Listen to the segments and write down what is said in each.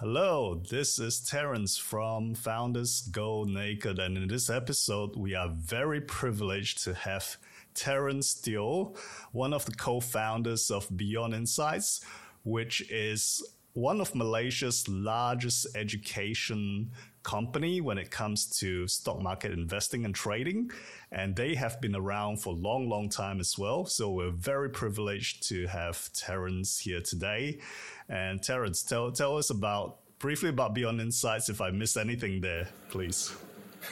Hello, this is Terence from Founders Go Naked, and in this episode, we are very privileged to have Terence Teo, one of the co founders of Beyond Insights, which is one of Malaysia's largest education company when it comes to stock market investing and trading. And they have been around for a long, long time as well. So we're very privileged to have Terence here today. And Terence, tell, tell us about briefly about Beyond Insights if I missed anything there, please.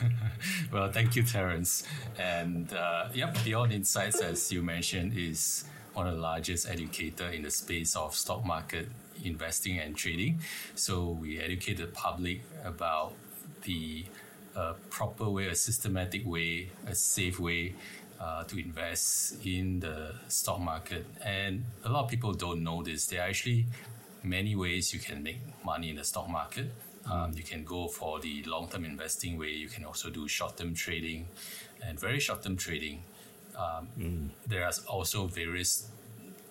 well, thank you, Terence. And uh, yep, Beyond Insights, as you mentioned, is one of the largest educator in the space of stock market investing and trading. So we educate the public about the uh, proper way, a systematic way, a safe way uh, to invest in the stock market. And a lot of people don't know this. There are actually many ways you can make money in the stock market. Um, you can go for the long term investing way. You can also do short term trading and very short term trading. Um, mm. There are also various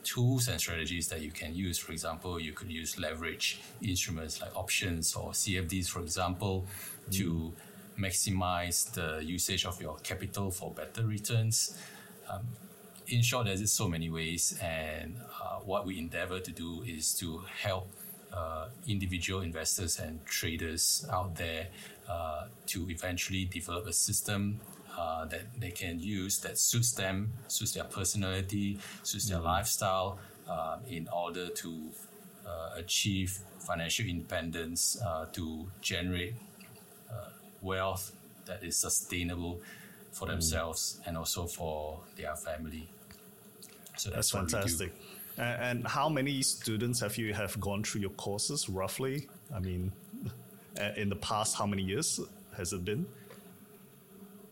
tools and strategies that you can use. For example, you could use leverage instruments like options or CFDs, for example, mm. to maximize the usage of your capital for better returns. Um, in short, there's so many ways, and uh, what we endeavor to do is to help uh, individual investors and traders out there uh, to eventually develop a system uh, that they can use that suits them, suits their personality, suits their mm-hmm. lifestyle, uh, in order to uh, achieve financial independence, uh, to generate uh, wealth that is sustainable for mm-hmm. themselves mm. and also for their family. So that's, that's fantastic. And how many students have you have gone through your courses roughly? I mean, in the past, how many years has it been?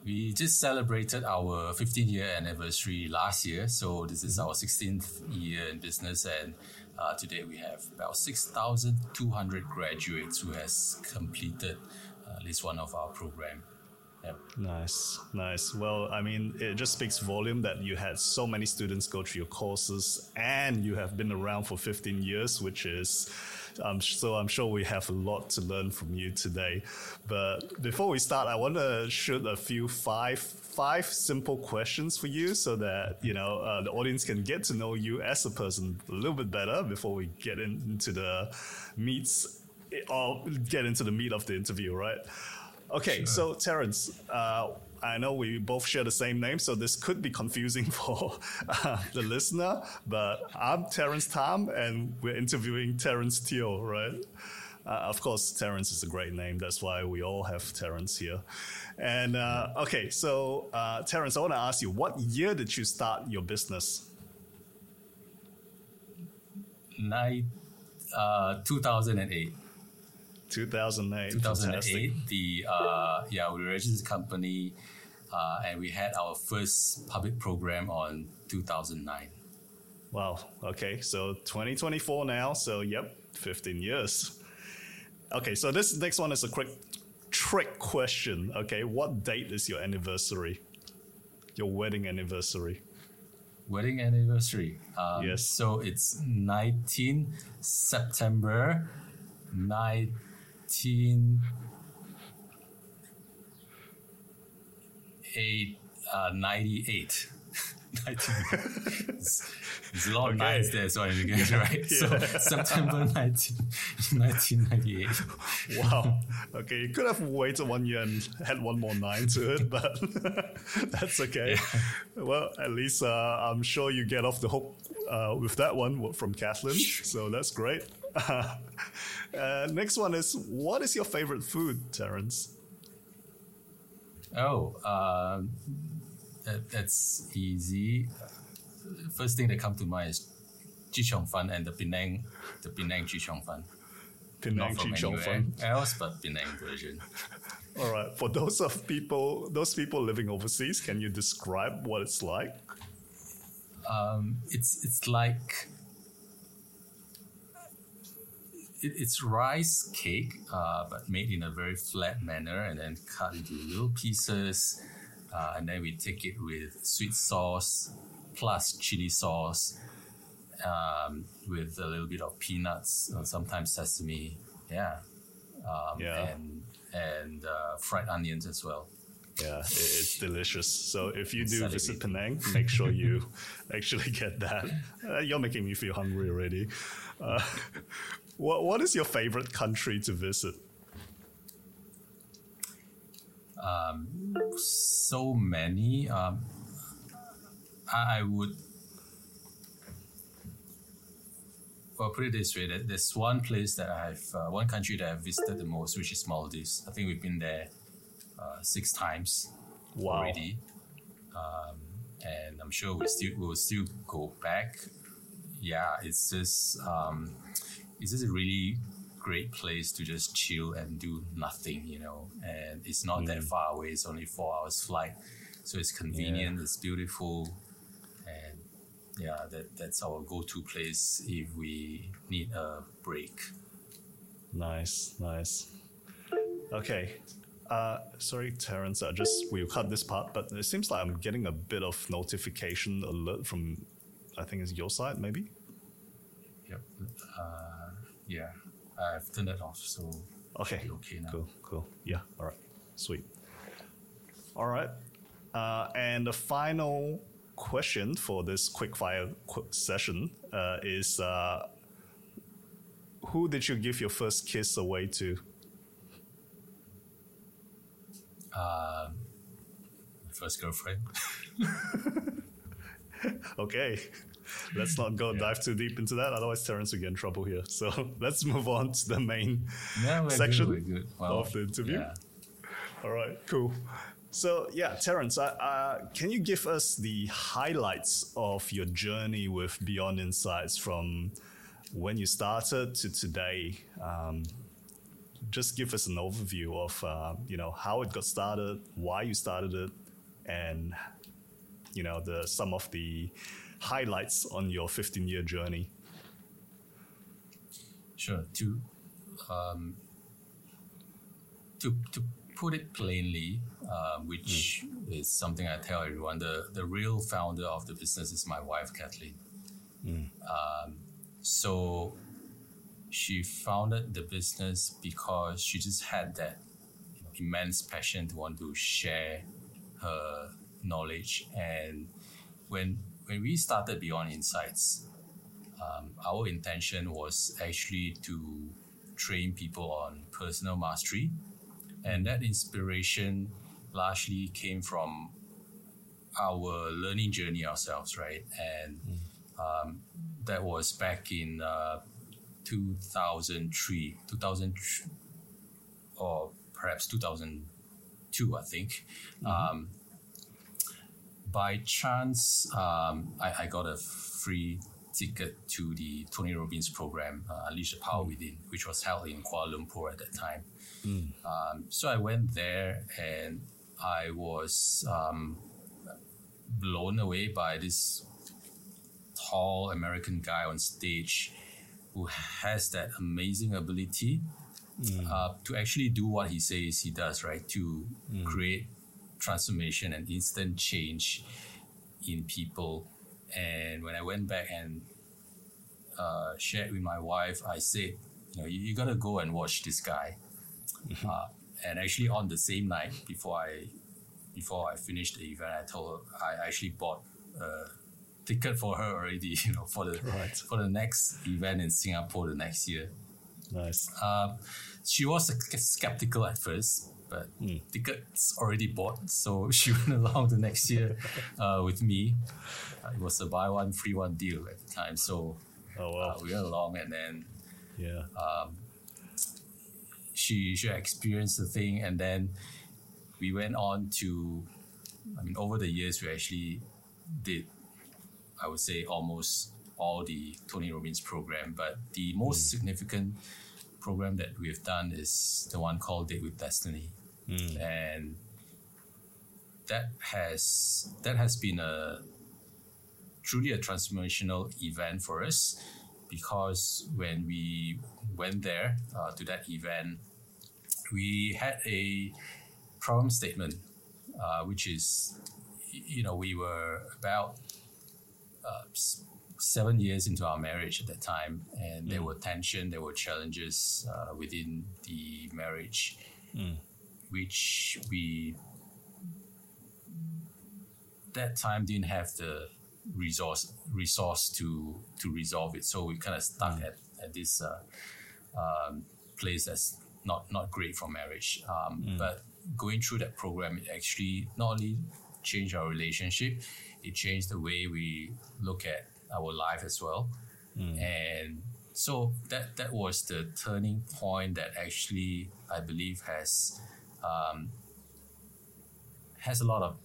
We just celebrated our 15 year anniversary last year. So this is our 16th year in business. And uh, today we have about 6,200 graduates who has completed uh, at least one of our program. Yep. Nice, nice. Well, I mean, it just speaks volume that you had so many students go through your courses and you have been around for 15 years, which is, um, so I'm sure we have a lot to learn from you today. But before we start, I want to shoot a few five five simple questions for you so that you know uh, the audience can get to know you as a person a little bit better before we get in, into the meats or get into the meat of the interview, right? Okay, sure. so Terence, uh, I know we both share the same name, so this could be confusing for uh, the listener, but I'm Terence Tam, and we're interviewing Terence Teo, right? Uh, of course, Terence is a great name. That's why we all have Terence here. And uh, okay, so uh, Terence, I want to ask you, what year did you start your business? Night, uh, 2008. 2008. 2008. The uh, yeah, we registered the company, uh, and we had our first public program on 2009. Wow. Okay. So 2024 now. So yep, 15 years. Okay. So this next one is a quick trick question. Okay. What date is your anniversary? Your wedding anniversary? Wedding anniversary. Um, yes. So it's 19 September 9 1998. Uh, 98. it's, it's a lot of okay. nines there, so you get right. Yeah. So September 19, 1998. Wow. Okay, you could have waited one year and had one more nine to it, but that's okay. Yeah. Well, at least uh, I'm sure you get off the hook uh, with that one from Kathlyn, so that's great. Uh, next one is what is your favorite food, Terence? Oh, uh, that, that's easy. First thing that comes to mind is Chee Cheong Fun and the Penang, the Penang Chee Cheong Fun. Penang Chee Cheong Fun. else but Penang version. All right. For those of people, those people living overseas, can you describe what it's like? Um, it's it's like it, it's rice cake, uh, but made in a very flat manner and then cut into little pieces. Uh, and then we take it with sweet sauce plus chili sauce um, with a little bit of peanuts, uh, sometimes sesame. yeah, um, Yeah. and and uh, fried onions as well. Yeah, it's delicious. So if you do visit Penang, make sure you actually get that. Uh, you're making me feel hungry already. Uh, what What is your favorite country to visit? Um, So many. Um, I, would. Well, put it this way: that there's one place that I've, uh, one country that I've visited the most, which is Maldives. I think we've been there uh, six times Wow. already, um, and I'm sure we still we will still go back. Yeah, it's just um, it's just a really great place to just chill and do nothing, you know. And it's not that far away; it's only four hours flight, so it's convenient. It's beautiful, and yeah, that that's our go-to place if we need a break. Nice, nice. Okay. Uh, sorry, Terence. I just we'll cut this part, but it seems like I'm getting a bit of notification alert from, I think it's your side, maybe. Yep. Uh, yeah, I've turned that off, so Okay. okay now. Cool. Cool. Yeah. All right. Sweet. All right. Uh, and the final question for this quick fire qu- session uh, is: uh, Who did you give your first kiss away to? Um, my first girlfriend. Okay. Let's not go dive too deep into that, otherwise Terence will get in trouble here. So let's move on to the main we're section good. We're good. Well, of the interview. Yeah. All right, cool. So yeah, Terence, uh, uh, can you give us the highlights of your journey with Beyond Insights from when you started to today? Um, just give us an overview of uh, you know how it got started, why you started it, and you know the some of the highlights on your 15 year journey. Sure. To um, to to put it plainly, uh, which is something I tell everyone, the the real founder of the business is my wife, Kathlyn. Um, so she founded the business because she just had that immense passion to want to share her knowledge and when when we started Beyond Insights, um, our intention was actually to train people on personal mastery, and that inspiration largely came from our learning journey ourselves, right? And um, that was back in uh, 2003, 2000, or perhaps 2002, I think. Um, by chance, um, I, I got a free ticket to the Tony Robbins program, uh, Unleash the Power Within, which was held in Kuala Lumpur at that time. Um, so I went there and I was um, blown away by this tall American guy on stage who has that amazing ability uh, to actually do what he says he does, right? To create transformation and instant change in people. And when I went back and uh, shared with my wife, I said, you know, you, you got to go and watch this guy. Uh, and actually, on the same night before I before I finished the event, I told her I actually bought a ticket for her already. You know, for the Right. for the next event in Singapore the next year. Nice. Um, she was skeptical at first, but tickets already bought, so she went along the next year uh, with me. Uh, it was a buy one free one deal at the time, so Oh uh, wow. we went along, and then Yeah. she she experienced the thing, and then we went on to. I mean, over the years, we actually did, I would say, almost all the Tony Robbins program, but the most significant program that we've done is the one called Date with Destiny, and that has that has been a truly a transformational event for us because when we went there uh, to that event, we had a problem statement, uh, which is, you know, we were about uh, seven years into our marriage at that time, and there were tension, there were challenges uh, within the marriage, which we that time didn't have the resource resource to to resolve it. So we kind of stuck at, at this uh, um, place that's not not great for marriage. Um, But going through that program, it actually not only changed our relationship, it changed the way we look at our life as well. And so that that was the turning point that actually I believe has um, has a lot of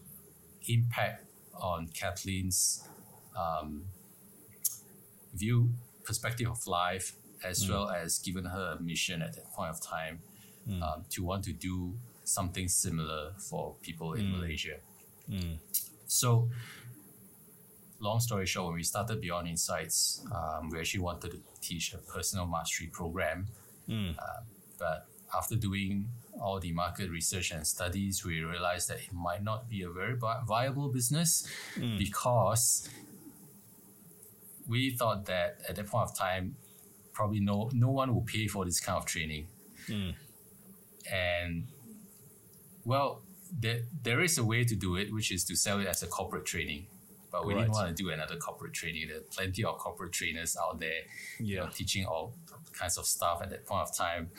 impact on Kathlyn's um, view, perspective of life, as well as given her a mission at that point of time um, to want to do something similar for people in Malaysia. So, long story short, when we started Beyond Insights, um, we actually wanted to teach a personal mastery program. Uh, but after doing all the market research and studies, we realized that it might not be a very vi- viable business mm. because we thought that at that point of time, probably no no one will pay for this kind of training. Mm. And well, there, there is a way to do it, which is to sell it as a corporate training. But we didn't want to do another corporate training. There are plenty of corporate trainers out there you know, teaching all kinds of stuff at that point of time.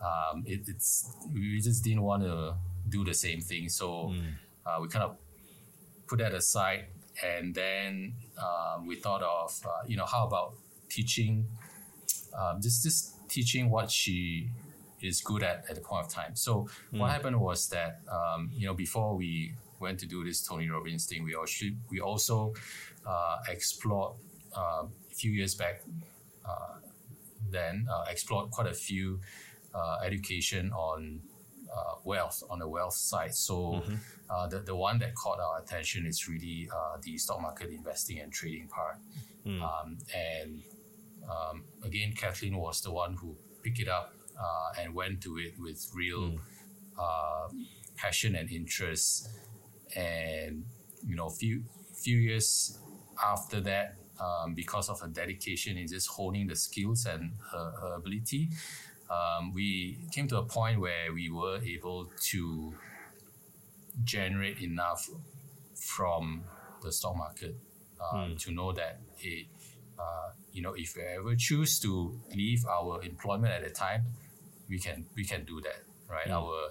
Um, it, it's we just didn't want to do the same thing, so uh, we kind of put that aside, and then um, we thought of uh, you know how about teaching, um, just just teaching what she is good at at the point of time. So what happened was that um, you know before we went to do this Tony Robbins thing, we also we also uh, explored uh, a few years back. Uh, then uh, explored quite a few uh, education on uh, wealth on the wealth side. So uh, the, the one that caught our attention is really uh, the stock market investing and trading part. Um, and um, again, Kathlyn was the one who picked it up uh, and went to it with real uh, passion and interest. And you know, few few years after that, um, because of her dedication in just honing the skills and her, her ability, um, we came to a point where we were able to generate enough from the stock market um, to know that it, uh, you know, if we ever choose to leave our employment at a time, we can we can do that, right? Our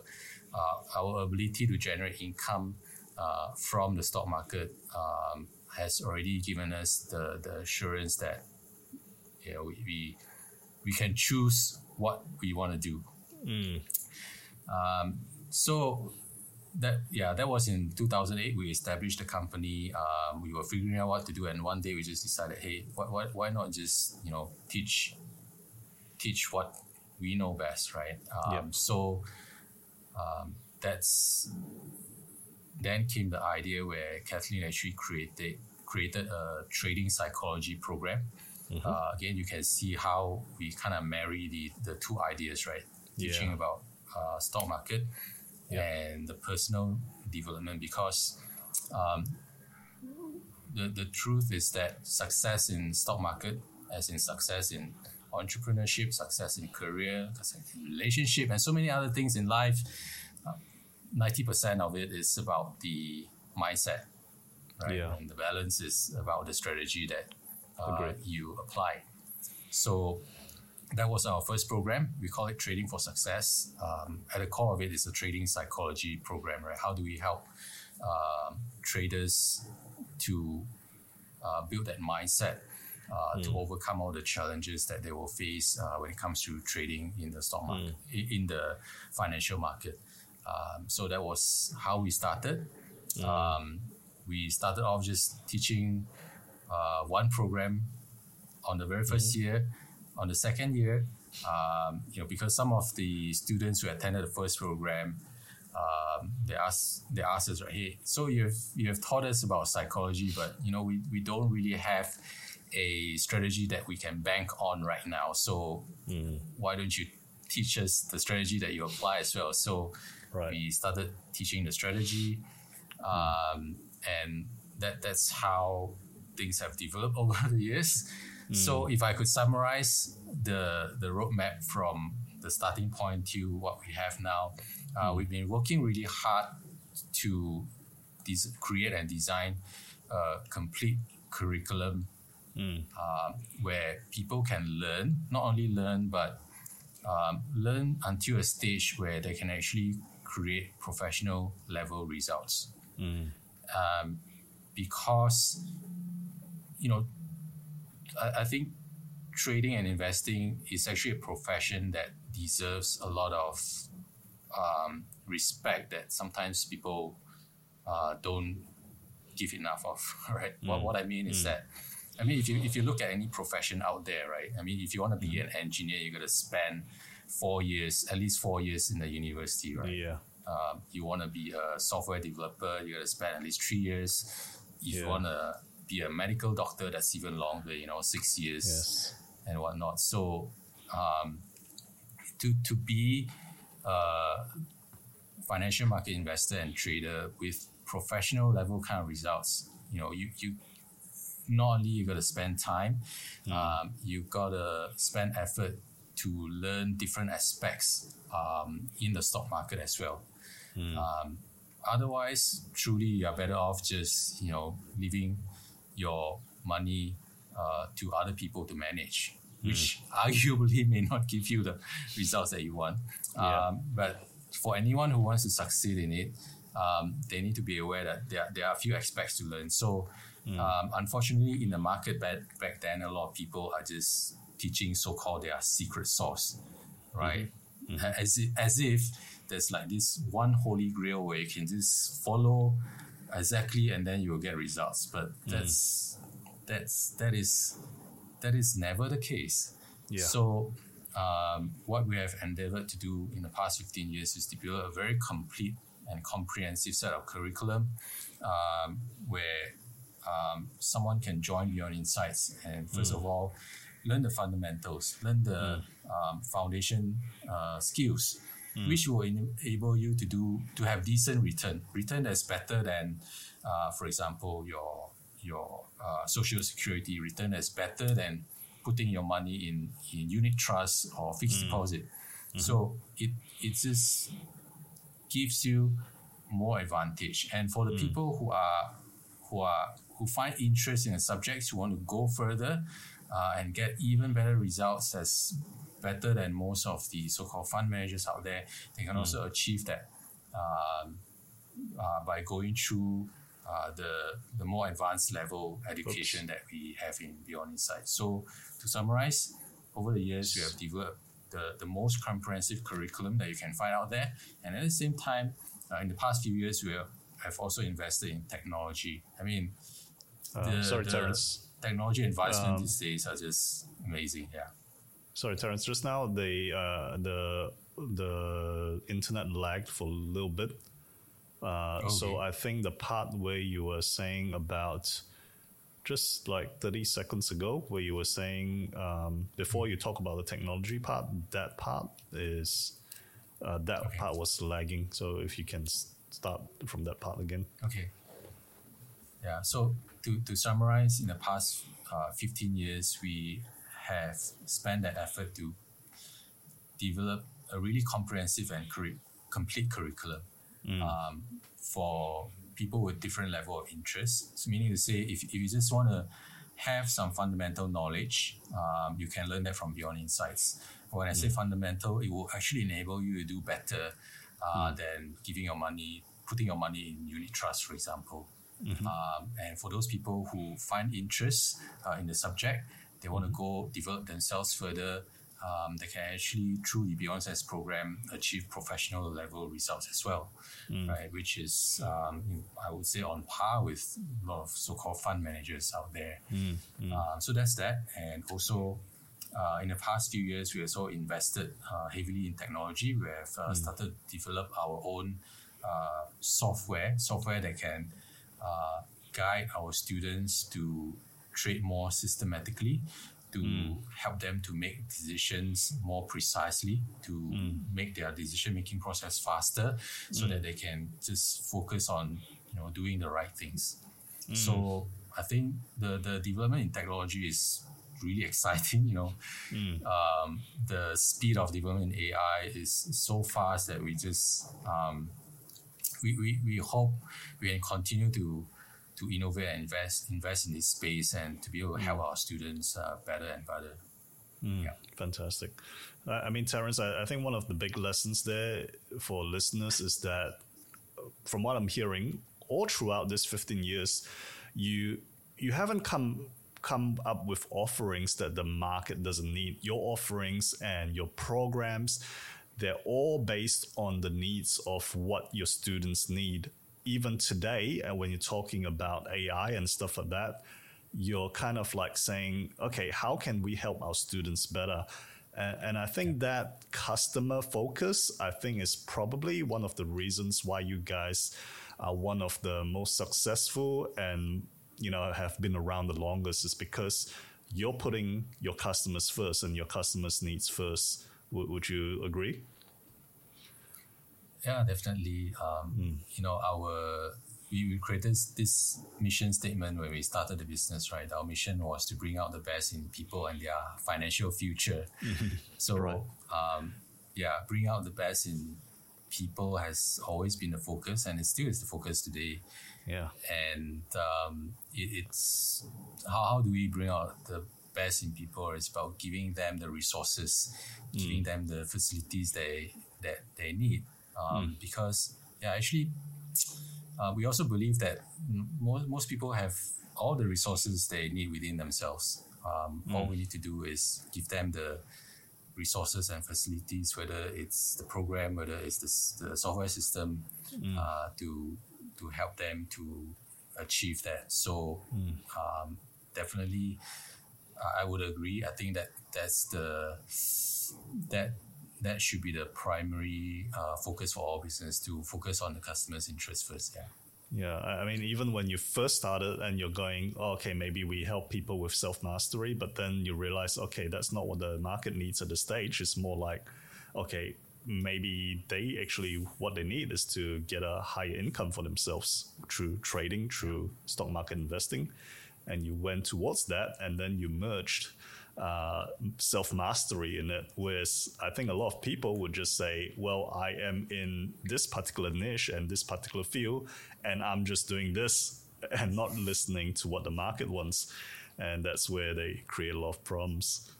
uh, our ability to generate income uh, from the stock market um, has already given us the, the assurance that you know, we, we we can choose what we want to do. Um, so that yeah, that was in 2008. We established the company. Um, we were figuring out what to do, and one day we just decided, hey, why, why, why not just you know teach teach what we know best, right? Um, Yep. So um, that's then came the idea where Kathlyn actually created created a trading psychology program. Uh, again, you can see how we kind of marry the the two ideas, right? Teaching Yeah. about uh, stock market and the personal development because um, the the truth is that success in stock market, as in success in entrepreneurship, success in career, success in relationship, and so many other things in life, uh, ninety percent of it is about the mindset, right? Yeah. And the balance is about the strategy that uh, you apply. So that was our first program. We call it Trading for Success. Um, at the core of it is a trading psychology program, right? How do we help um, traders to uh, build that mindset uh, to overcome all the challenges that they will face uh, when it comes to trading in the stock market, i- in the financial market. Um, so that was how we started. Um, we started off just teaching uh, one program on the very 1st year. On the second year, um, you know, because some of the students who attended the first program, um, they ask they asked us, right, hey, so you've you have taught us about psychology, but you know, we, we don't really have a strategy that we can bank on right now. So why don't you teach us the strategy that you apply as well? So Right. we started teaching the strategy, um, and that that's how things have developed over the years. So if I could summarize the the roadmap from the starting point to what we have now, uh, we've been working really hard to des- create and design a complete curriculum uh, where people can learn, not only learn, but um, learn until a stage where they can actually create professional level results. Um, because, you know, I, I think trading and investing is actually a profession that deserves a lot of um, respect that sometimes people uh, don't give enough of, right? What, what I mean is that, I mean, if you, if you look at any profession out there, right? I mean, if you want to be an engineer, you got to spend four years, at least four years in the university, right? Yeah. um, you want to be a software developer, you got to spend at least three years. If you want to be a medical doctor, that's even longer, you know, six years Yes. and whatnot. So, um, to to be a financial market investor and trader with professional level kind of results, you know, you you not only you got to spend time, um, you got to spend effort to learn different aspects um, in the stock market as well. Um, otherwise, truly, you are better off just you know leaving your money uh, to other people to manage, which arguably may not give you the results that you want. Yeah. Um, but for anyone who wants to succeed in it, um, they need to be aware that there, there are a few aspects to learn. So, um, unfortunately, in the market back, back then, a lot of people are just teaching so called their secret sauce, right? As, if, as if there's like this one holy grail where you can just follow exactly and then you will get results. But that's that's that is that is never the case. Yeah. So um, what we have endeavored to do in the past 15 years is to build a very complete and comprehensive set of curriculum um, where um, someone can join Beyond Insights and first of all learn the fundamentals, learn the um, foundation uh, skills, which will enable you to do to have decent return, return that's better than, uh, for example, your your uh, social security. Return that's better than putting your money in in unit trust or fixed deposit. So it it just gives you more advantage. And for the people who are who are who find interest in the subjects, who want to go further uh, and get even better results that's better than most of the so-called fund managers out there, they can also achieve that um, uh, by going through uh, the the more advanced level education that we have in Beyond Insight. So to summarize, over the years we have developed the, the most comprehensive curriculum that you can find out there, and at the same time, uh, in the past few years we have also invested in technology. I mean, Uh, the- sorry, the Terence. technology advancement Um, these days are just amazing. Yeah. Sorry, Terence. Just now, the uh, the the internet lagged for a little bit. Uh, So I think the part where you were saying about just like 30 seconds ago, where you were saying um, before you talk about the technology part, that part is uh, that Okay. part was lagging. So if you can start from that part again. Okay. Yeah. So to, to summarize, in the past uh, 15 years, we have spent that effort to develop a really comprehensive and curri- complete curriculum um, for people with different level of interest. So meaning to say, if, if you just want to have some fundamental knowledge, um, you can learn that from Beyond Insights. When I say fundamental, it will actually enable you to do better uh, than giving your money, putting your money in unit trust, for example. Um, and for those people who find interest uh, in the subject, they want to go develop themselves further. Um, they can actually, through the Beyond Sense program, achieve professional level results as well, right? Which is, um, I would say, on par with a lot of so-called fund managers out there. Uh, so that's that, and also. Uh, in the past few years, we also invested uh, heavily in technology. We have uh, started to develop our own uh, software, software that can uh, guide our students to trade more systematically, to help them to make decisions more precisely, to make their decision making process faster, so that they can just focus on you know doing the right things. So I think the the development in technology is really exciting. You know, Mm. um, the speed of development in AI is so fast that we just um, we, we, we hope we can continue to to innovate and invest invest in this space and to be able to help our students uh, better and better. Yeah. Fantastic. I mean, Terence, I, I think one of the big lessons there for listeners is that, from what I'm hearing, all throughout this 15 years, you you haven't come come up with offerings that the market doesn't need. Your offerings and your programs, they're all based on the needs of what your students need. Even today, and when you're talking about AI and stuff like that, you're kind of like saying, okay, how can we help our students better? And, and I think that customer focus, I think, is probably one of the reasons why you guys are one of the most successful and you know have been around the longest is because you're putting your customers first and your customers' needs first. W- would you agree? Yeah, definitely. Um, You know, our we, we created this mission statement when we started the business, right? Our mission was to bring out the best in people and their financial future. So, Right. um, yeah, bring out the best in people has always been the focus, and it still is the focus today. Yeah. And um, it, it's how, how do we bring out the best in people? It's about giving them the resources, giving them the facilities they that they need. Um, Because yeah, actually, uh, we also believe that most most people have all the resources they need within themselves. Um, All we need to do is give them the resources and facilities, whether it's the program, whether it's the, the software system, uh, to to help them to achieve that. So um, definitely, I I would agree. I think that that's the that that should be the primary uh, focus for all business to focus on the customer's interest first. Yeah. Yeah, I mean, even when you first started and you're going, oh, okay, maybe we help people with self mastery, but then you realize, okay, that's not what the market needs at this stage. It's more like, okay, maybe they actually what they need is to get a higher income for themselves through trading, through stock market investing, and you went towards that, and then you merged uh, self mastery in it. Whereas I think a lot of people would just say, well, I am in this particular niche and this particular field, and I'm just doing this and not listening to what the market wants. And that's where they create a lot of problems.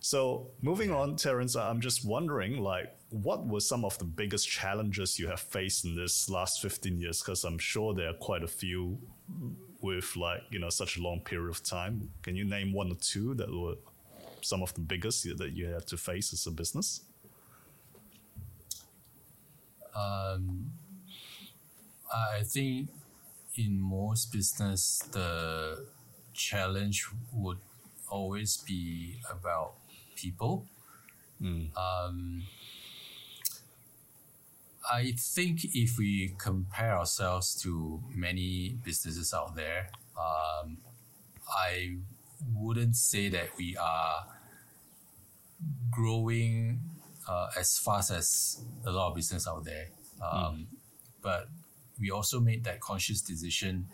So moving on, Terence, I'm just wondering, like, what were some of the biggest challenges you have faced in this last 15 years? Because I'm sure there are quite a few with like, you know, such a long period of time. Can you name one or two that were some of the biggest that you had to face as a business? Um, I think in most business, the challenge would always be about people. Um, I think if we compare ourselves to many businesses out there, um, I wouldn't say that we are growing uh, as fast as a lot of business out there. Um, But we also made that conscious decision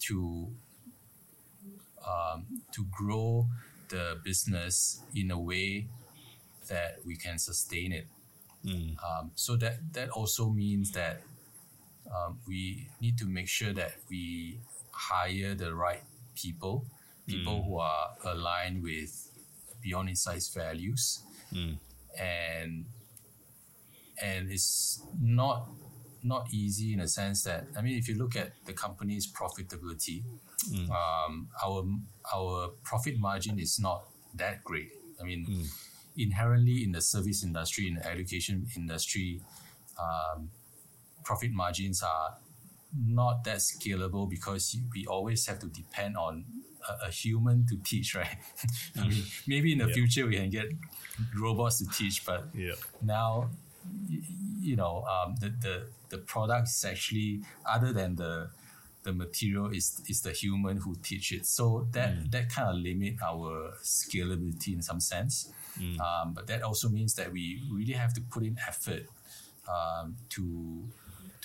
to um, to grow the business in a way that we can sustain it. Um, so that that also means that um, we need to make sure that we hire the right people, people who are aligned with Beyond Insights values, and and it's not not easy in a sense that I mean, if you look at the company's profitability, um, our our profit margin is not that great. I mean, inherently in the service industry, in the education industry, um, profit margins are not that scalable because we always have to depend on a, a human to teach, right? I mean, maybe in the Yeah. future we can get robots to teach, but Yeah. now you know um, the, the the product is actually other than the the material is is the human who teach it so that that kind of limit our scalability in some sense um, but that also means that we really have to put in effort um, to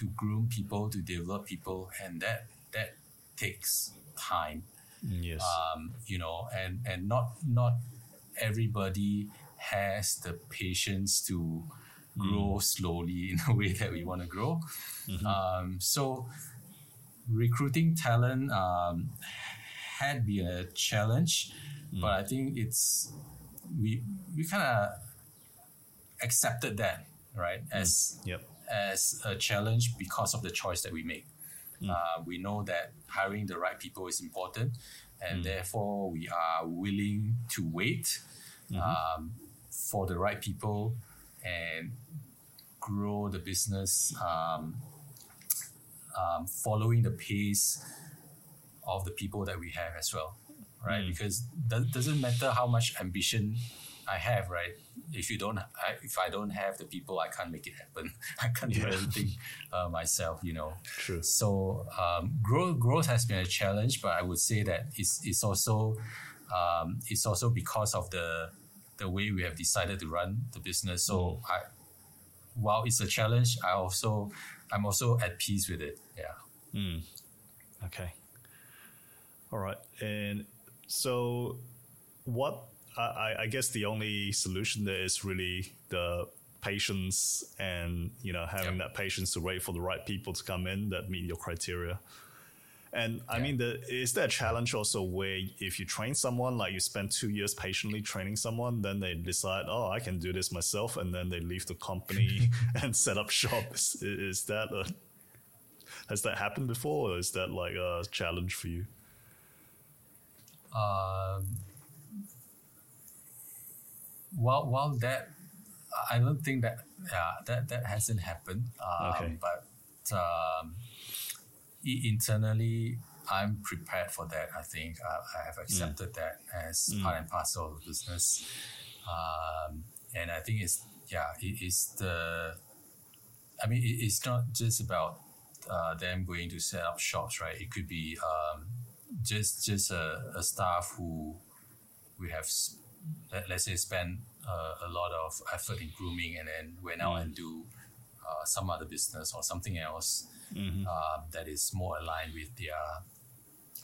to groom people to develop people and that that takes time. Yes. Um, you know, and and not not everybody has the patience to grow slowly in a way that we want to grow. Um, so recruiting talent um, had been a challenge, but I think it's we we kind of accepted that right as yep. As a challenge because of the choice that we make. Uh, we know that hiring the right people is important, and therefore we are willing to wait um, for the right people and grow the business um, um, following the pace of the people that we have as well, right? Because that doesn't matter how much ambition I have, right? If you don't, I, if I don't have the people, I can't make it happen. I can't do Yeah. everything uh, myself, you know. True. So um, growth growth has been a challenge, but I would say that it's it's also um, it's also because of the the way we have decided to run the business. So I, while it's a challenge, I also I'm also at peace with it. Yeah. Okay. All right. And so, what I, I- guess the only solution there is really the patience and you know having that patience to wait for the right people to come in that meet your criteria. And I Yeah. mean, the, is there a challenge also where if you train someone, like you spend two years patiently training someone, then they decide, oh, I can do this myself, and then they leave the company and set up shop? Is, is that a, has that happened before, or is that like a challenge for you? Um, while while that, I don't think that yeah that that hasn't happened. Um, Okay. But um, i- internally, I'm prepared for that. I think I, I have accepted that as part and parcel of the business, um, and I think it's yeah it is the. I mean, it, it's not just about uh, them going to set up shops, right? It could be um, just just a, a staff who we have let, let's say spend uh, a lot of effort in grooming and then went out and do uh, some other business or something else um, that is more aligned with their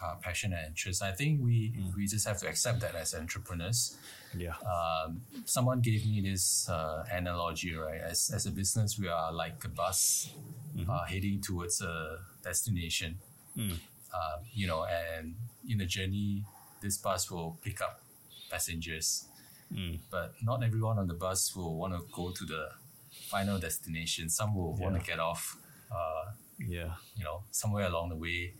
uh, passion and interest. I think we we just have to accept that as entrepreneurs. Yeah. Um, someone gave me this uh, analogy, right? As, as a business, we are like a bus uh, heading towards a destination. Uh, you know, and in the journey, this bus will pick up passengers, but not everyone on the bus will want to go to the final destination. Some will want to get off. Uh, yeah. you know, somewhere along the way,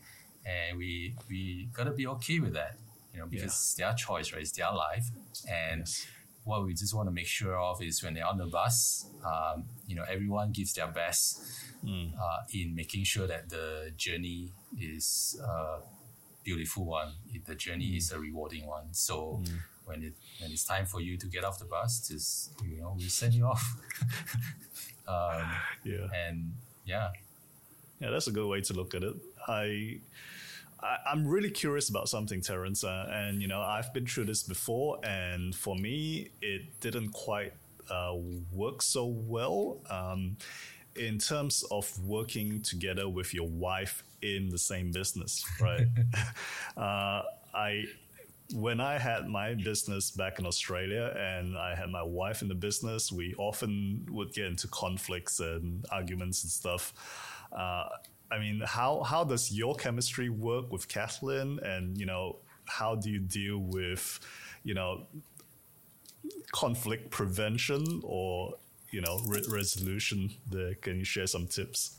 and we we gotta be okay with that, you know, because it's their choice, right? It's their life, and Yes. what we just want to make sure of is when they're on the bus, um, you know, everyone gives their best uh, in making sure that the journey is a beautiful one. The journey is a rewarding one. So when it when it's time for you to get off the bus, just you know, we send you off. um, Yeah. and yeah, Yeah, that's a good way to look at it. I, I I'm really curious about something, Terence, uh, and you know I've been through this before, and for me it didn't quite uh, work so well. Um, in terms of working together with your wife in the same business, right? uh, I when I had my business back in Australia and I had my wife in the business, we often would get into conflicts and arguments and stuff. Uh, I mean, how how does your chemistry work with Kathlyn, and you know, how do you deal with, you know, conflict prevention or you know re- resolution? There, can you share some tips?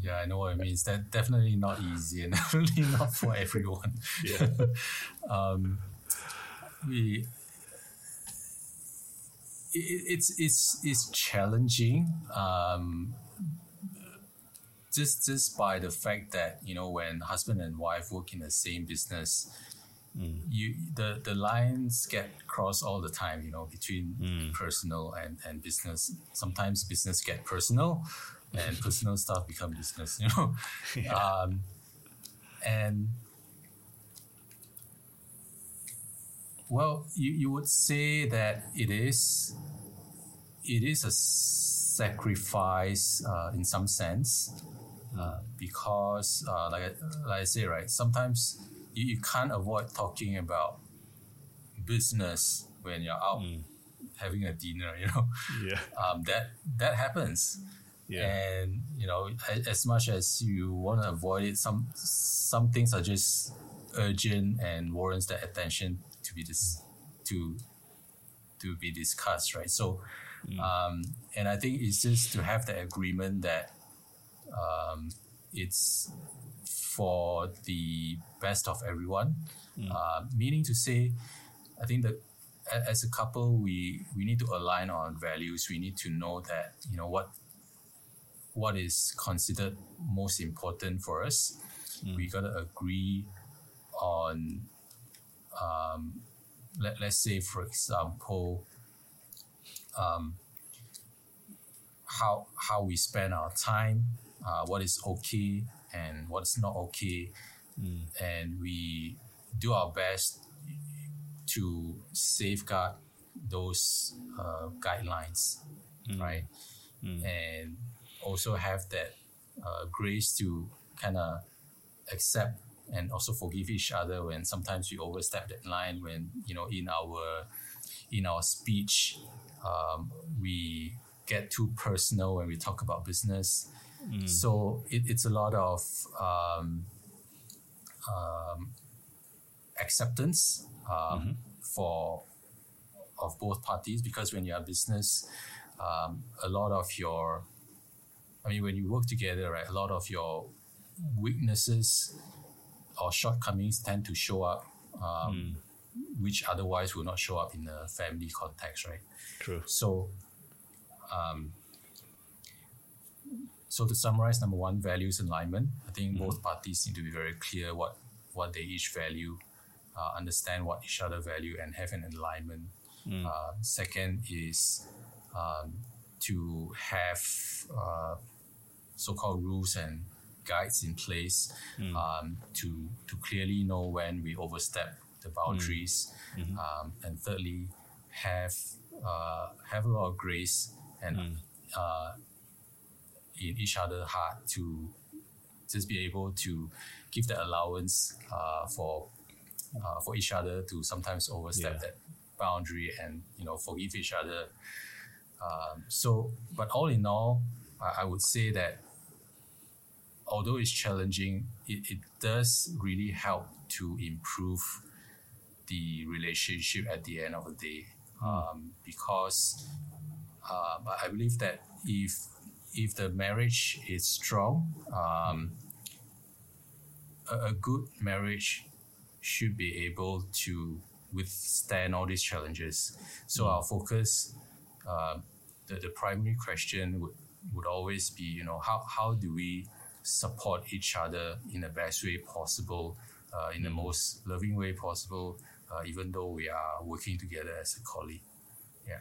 Yeah, I know what it means. That definitely not easy and definitely not for everyone. Yeah. Um, we it, it- it's it's it's challenging. Um, just just by the fact that you know when husband and wife work in the same business, mm. you the the lines get crossed all the time. You know between mm. personal and and business. Sometimes business get personal, and personal stuff become business. You know, um, and well, you, you would say that it is it is a sacrifice uh, in some sense uh, because uh, like I, like I say right sometimes you, you can't avoid talking about business when you're out having a dinner you know Yeah. um, that that happens Yeah. and you know as, much as you want to avoid it some some things are just urgent and warrants that attention to be dis- to to be discussed right? So um, and i think it's just to have the agreement that um, it's for the best of everyone. Uh, meaning to say i think that as a couple we we need to align on values. We need to know that you know what what is considered most important for us we got to agree on um, let, let's say for example um, how how we spend our time uh, what is okay and what's not okay. And we do our best to safeguard those uh, guidelines right? And also have that uh, grace to kind of accept and also forgive each other when sometimes we overstep that line when you know in our in our speech um, we get too personal when we talk about business. So it, it's a lot of um, um, acceptance um, for of both parties because when you're a business um, a lot of your I mean when you work together right a lot of your weaknesses or shortcomings tend to show up um, which otherwise will not show up in a family context right True. so, um, so to summarize, number one, values alignment. I think both parties need to be very clear what what they each value, uh, understand what each other value, and have an alignment. Uh, second is um, to have uh, so-called rules and guides in place um, to to clearly know when we overstep the boundaries, um, and thirdly, have uh, have a lot of grace and uh, in each other heart to just be able to give that allowance uh, for uh, for each other to sometimes overstep Yeah. that boundary and you know forgive each other. Um, so, but all in all, I, I would say that although it's challenging, it, it does really help to improve the relationship at the end of the day. Um, because um, I I believe that if if the marriage is strong, um, a, a good marriage should be able to withstand all these challenges. So our focus, uh, the, the primary question would, would always be, you know, how, how do we support each other in the best way possible, uh, in the most loving way possible, uh, even though we are working together as a colleague. Yeah.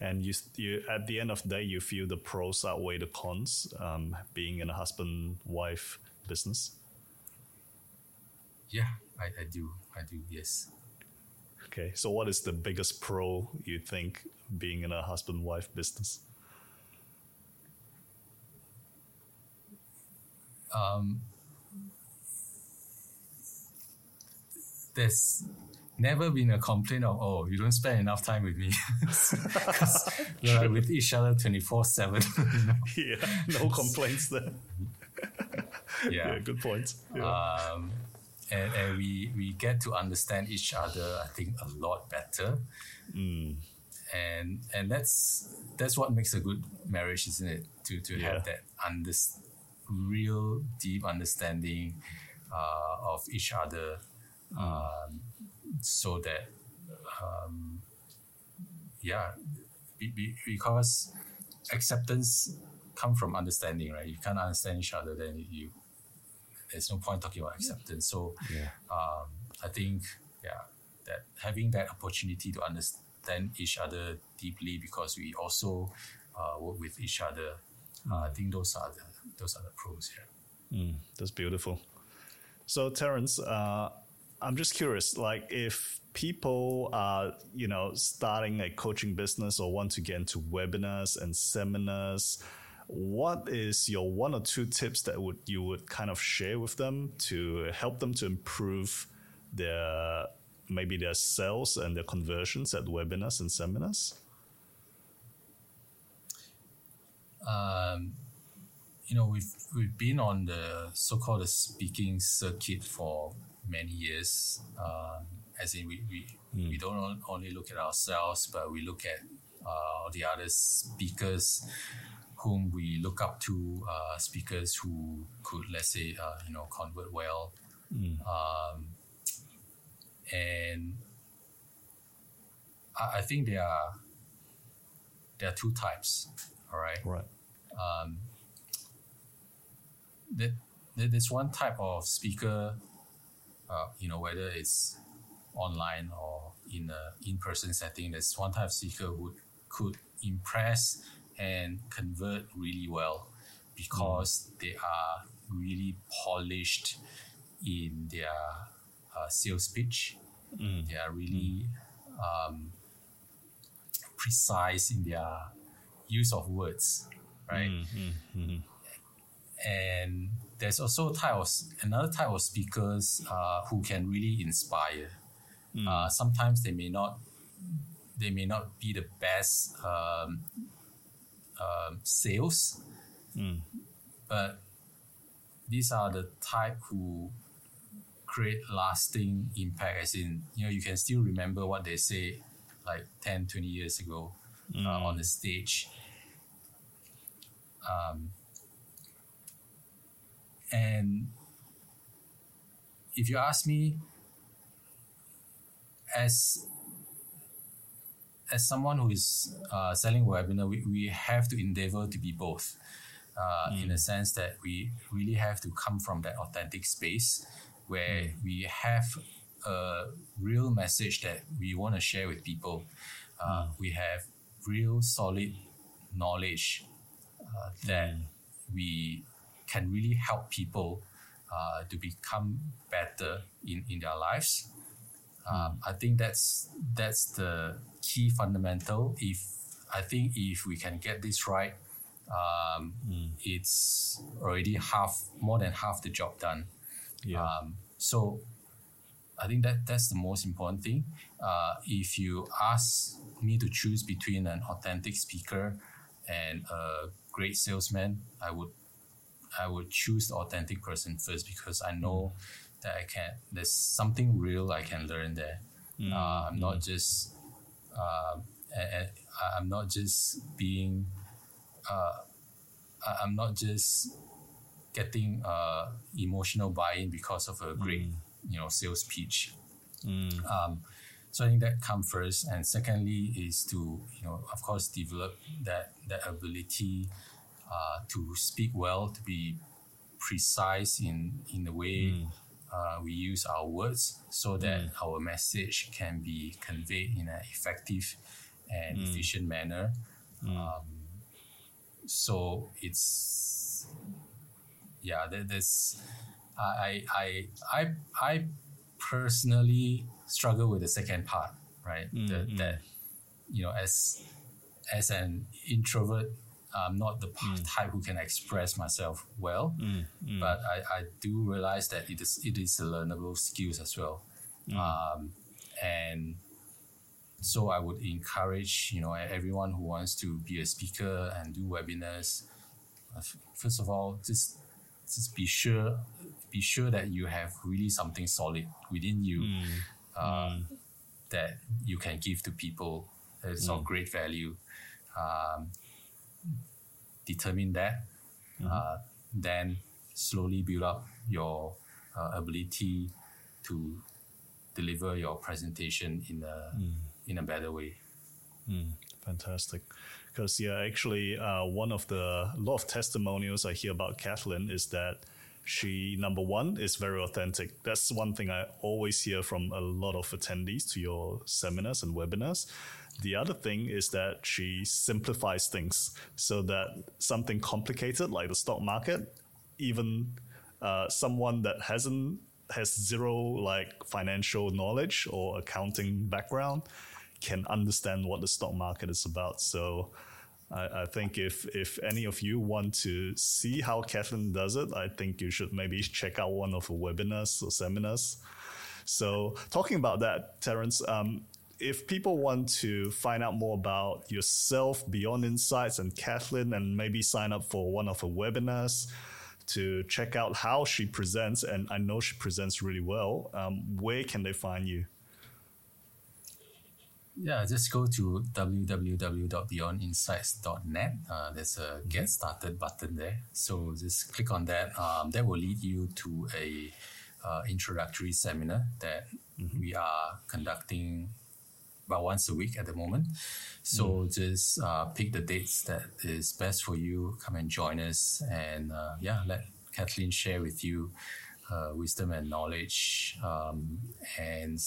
And you, you, at the end of the day, you feel the pros outweigh the cons, um, being in a husband-wife business. Yeah, I, I do. I do, yes. Okay, so what is the biggest pro you think being in a husband-wife business? Um, there's never been a complaint of oh you don't spend enough time with me we're with each other 24 7 yeah, no complaints there. yeah Yeah, good point. Yeah. um, and, and we we get to understand each other i think a lot better and and that's that's what makes a good marriage isn't it to to Yeah. have that under, real deep understanding uh, of each other um, so that um, yeah be, be, because acceptance come from understanding right? You can't understand each other then you there's no point talking about acceptance. So Yeah. um, I think yeah that having that opportunity to understand each other deeply because we also uh, work with each other uh, I think those are the those are the pros here That's beautiful. So, Terence, uh, I'm just curious, like if people are, you know, starting a coaching business or want to get into webinars and seminars, what is your one or two tips that would you would kind of share with them to help them to improve their maybe their sales and their conversions at webinars and seminars? Um, you know, we've we've been on the so-called the speaking circuit for many years. Um, as in, we we, mm. we don't only look at ourselves, but we look at uh, the other speakers whom we look up to, uh, speakers who could, let's say, uh, you know, convert well. Mm. Um, and I, I, think there are there are two types. All right. Right. Um, that, that there's one type of speaker, uh, you know, whether it's online or in a in-person setting. There's one type of speaker who could impress and convert really well because mm. they are really polished in their uh, sales pitch. Mm. They are really mm. um, precise in their use of words, right? Mm-hmm. And there's also type of, another type of speakers uh, who can really inspire. Mm. Uh, sometimes they may not they may not be the best um, um, sales, mm. but these are the type who create lasting impact as in you know you can still remember what they say like 10 20 years ago mm. uh, on the stage um, and if you ask me as as someone who is uh, selling webinar, we, we have to endeavor to be both. Uh, mm. In the sense that we really have to come from that authentic space where mm. we have a real message that we want to share with people. Uh, mm. We have real solid knowledge uh, that mm. we can really help people uh, to become better in, in their lives. Um, I think that's that's the key fundamental. If I think if we can get this right, um, mm. it's already half more than half the job done. Yeah. Um, so I think that that's the most important thing. Uh, if you ask me to choose between an authentic speaker and a great salesman, I would I would choose the authentic person first because I know. Mm that I can. There's something real I can learn there. Mm. Uh, I'm not just. Uh, I'm not just being. Uh, I'm not just getting uh, emotional buy-in because of a great, mm. you know, sales pitch. Mm. Um, so I think that comes first, and secondly is to you know, of course, develop that that ability uh, to speak well, to be precise in in the way mm uh, we use our words so that mm. our message can be conveyed in an effective and mm. efficient manner. Mm. Um, so it's yeah, that, that's I I I I personally struggle with the second part, right? Mm, the, mm. That you know, as as an introvert, I'm not the mm. type who can express myself well, mm, mm. but I, I do realize that it is it is a learnable skills as well, mm. um, and so I would encourage you know everyone who wants to be a speaker and do webinars. Uh, first of all, just just be sure be sure that you have really something solid within you mm. uh, mm. that you can give to people that's of great value. Um, determine that, mm-hmm. uh, then slowly build up your uh, ability to deliver your presentation in a mm. in a better way. Mm, fantastic. Because yeah, actually, uh, one of the lot of testimonials I hear about Kathlyn is that she number one is very authentic. That's one thing I always hear from a lot of attendees to your seminars and webinars. The other thing is that she simplifies things so that something complicated like the stock market, even uh, someone that hasn't has zero like financial knowledge or accounting background can understand what the stock market is about. So I, I, think if if any of you want to see how Kathlyn does it, I think you should maybe check out one of her webinars or seminars. So talking about that, Terence, um, if people want to find out more about yourself Beyond Insights and Kathlyn and maybe sign up for one of her webinars to check out how she presents, and I know she presents really well, um, where can they find you? Yeah, just go to www.beyondinsights.net. Uh, there's a get started button there. So just click on that. Um, that will lead you to a uh, introductory seminar that mm-hmm. we are conducting about once a week at the moment. So mm. just uh, pick the dates that is best for you. Come and join us, and uh, yeah, let Kathlyn share with you uh, wisdom and knowledge. Um, and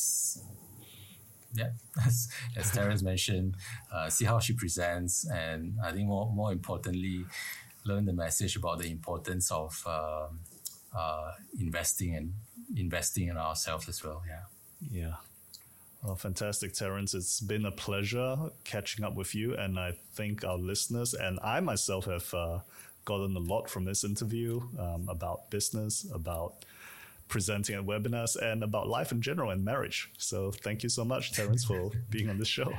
yeah, as, as Terence mentioned, uh, see how she presents, and I think more more importantly, learn the message about the importance of um, uh, investing and investing in ourselves as well. Yeah. Yeah. Oh, fantastic, Terence. It's been a pleasure catching up with you. And I think our listeners and I myself have uh, gotten a lot from this interview um, about business, about presenting at webinars, and about life in general and marriage. So thank you so much, Terence, for being on this show.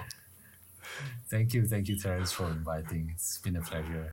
Thank you. Thank you, Terence, for inviting. It's been a pleasure.